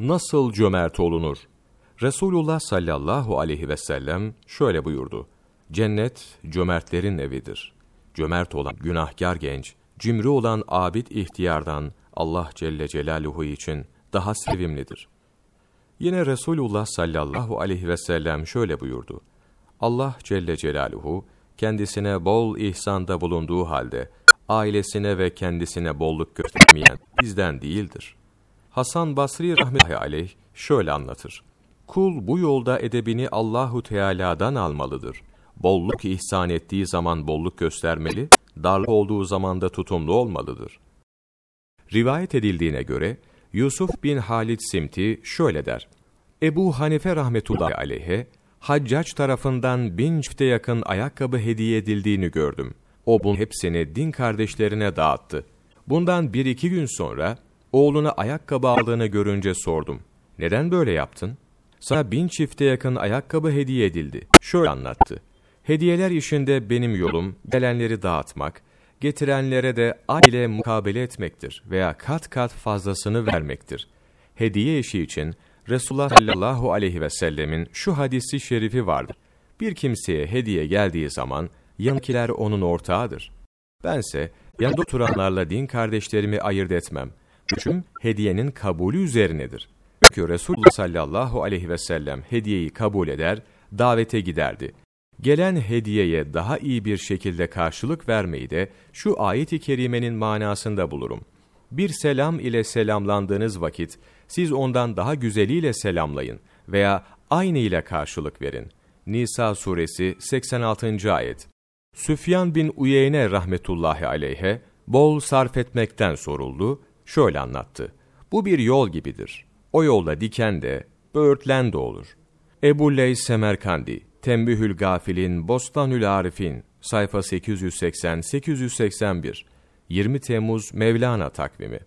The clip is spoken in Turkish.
nasıl cömert olunur? Resulullah sallallahu aleyhi ve sellem şöyle buyurdu. Cennet cömertlerin evidir. Cömert olan günahkar genç, cimri olan abid ihtiyardan Allah Celle Celaluhu için daha sevimlidir. Yine Resulullah sallallahu aleyhi ve sellem şöyle buyurdu. Allah Celle Celaluhu kendisine bol ihsanda bulunduğu halde ailesine ve kendisine bolluk göstermeyen bizden değildir. Hasan Basri rahmetullahi aleyh şöyle anlatır. Kul bu yolda edebini Allahu Teala'dan almalıdır. Bolluk ihsan ettiği zaman bolluk göstermeli, darlık olduğu zaman da tutumlu olmalıdır. Rivayet edildiğine göre Yusuf bin Halid Simti şöyle der. Ebu Hanife rahmetullahi aleyhe Haccac tarafından bin çifte yakın ayakkabı hediye edildiğini gördüm. O bunun hepsini din kardeşlerine dağıttı. Bundan bir iki gün sonra oğluna ayakkabı aldığını görünce sordum. Neden böyle yaptın? Sana bin çifte yakın ayakkabı hediye edildi. Şöyle anlattı. Hediyeler işinde benim yolum gelenleri dağıtmak, getirenlere de ay ile mukabele etmektir veya kat kat fazlasını vermektir. Hediye işi için Resulullah sallallahu aleyhi ve sellemin şu hadisi şerifi vardır. Bir kimseye hediye geldiği zaman yankiler onun ortağıdır. Bense yanında oturanlarla din kardeşlerimi ayırt etmem. Hüküm hediyenin kabulü üzerinedir. Çünkü Resulullah sallallahu aleyhi ve sellem hediyeyi kabul eder, davete giderdi. Gelen hediyeye daha iyi bir şekilde karşılık vermeyi de şu ayet-i kerimenin manasında bulurum. Bir selam ile selamlandığınız vakit siz ondan daha güzeliyle selamlayın veya aynı ile karşılık verin. Nisa suresi 86. ayet. Süfyan bin Uyeyne rahmetullahi aleyhe bol sarf etmekten soruldu, şöyle anlattı. Bu bir yol gibidir. O yolda diken de, böğürtlen de olur. Ebu Leys Semerkandi, Tembühül Gafilin, Bostanül Arifin, sayfa 880-881, 20 Temmuz Mevlana takvimi.